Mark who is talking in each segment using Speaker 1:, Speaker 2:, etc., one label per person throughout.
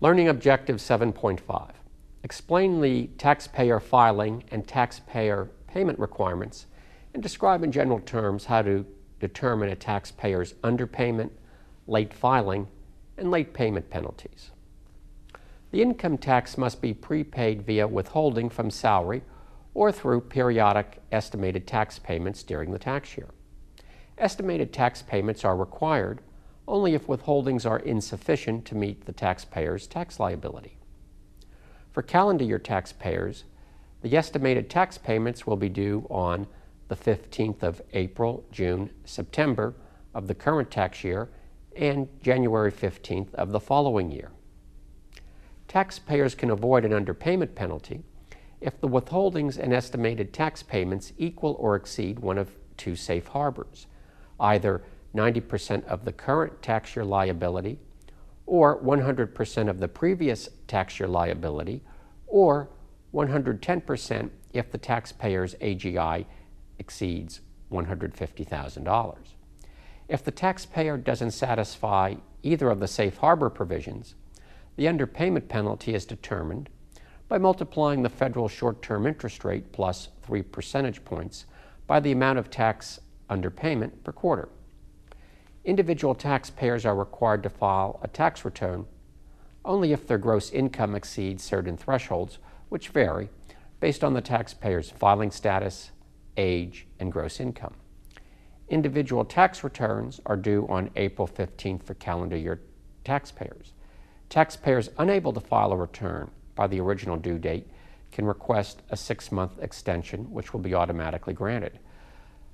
Speaker 1: Learning Objective 7.5 Explain the taxpayer filing and taxpayer payment requirements and describe in general terms how to determine a taxpayer's underpayment, late filing, and late payment penalties. The income tax must be prepaid via withholding from salary or through periodic estimated tax payments during the tax year. Estimated tax payments are required only if withholdings are insufficient to meet the taxpayer's tax liability. For calendar year taxpayers, the estimated tax payments will be due on the 15th of April, June, September of the current tax year and January 15th of the following year. Taxpayers can avoid an underpayment penalty if the withholdings and estimated tax payments equal or exceed one of two safe harbors, either 90% of the current tax year liability, or 100% of the previous tax year liability, or 110% if the taxpayer's AGI exceeds $150,000. If the taxpayer doesn't satisfy either of the safe harbor provisions, the underpayment penalty is determined by multiplying the federal short term interest rate plus 3 percentage points by the amount of tax underpayment per quarter. Individual taxpayers are required to file a tax return only if their gross income exceeds certain thresholds, which vary based on the taxpayer's filing status, age, and gross income. Individual tax returns are due on April 15th for calendar year taxpayers. Taxpayers unable to file a return by the original due date can request a six month extension, which will be automatically granted.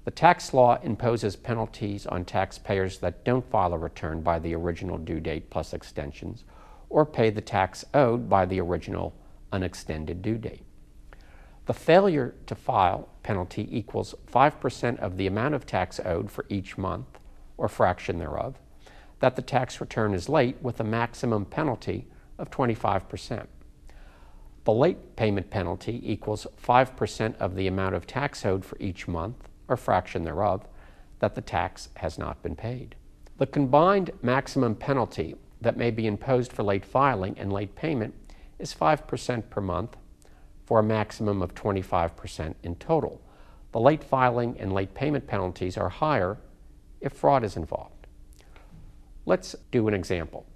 Speaker 1: The tax law imposes penalties on taxpayers that don't file a return by the original due date plus extensions or pay the tax owed by the original unextended due date. The failure to file penalty equals 5% of the amount of tax owed for each month, or fraction thereof, that the tax return is late with a maximum penalty of 25%. The late payment penalty equals 5% of the amount of tax owed for each month, or fraction thereof, that the tax has not been paid. The combined maximum penalty that may be imposed for late filing and late payment is 5% per month for a maximum of 25% in total. The late filing and late payment penalties are higher if fraud is involved. Let's do an example.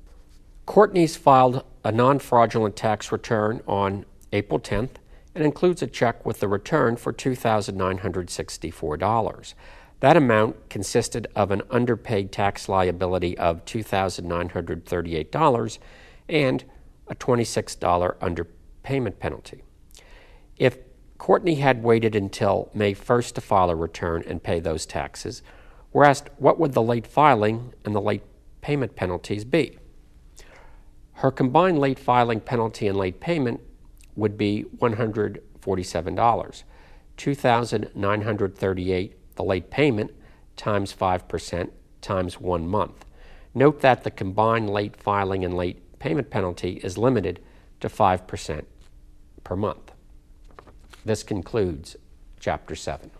Speaker 1: Courtney's filed a non fraudulent tax return on April 10th and includes a check with the return for $2,964. That amount consisted of an underpaid tax liability of $2,938 and a $26 underpayment penalty. If Courtney had waited until May 1st to file a return and pay those taxes, we're asked what would the late filing and the late payment penalties be? Her combined late filing penalty and late payment would be $147. 2938 the late payment times 5% times 1 month. Note that the combined late filing and late payment penalty is limited to 5% per month. This concludes Chapter 7.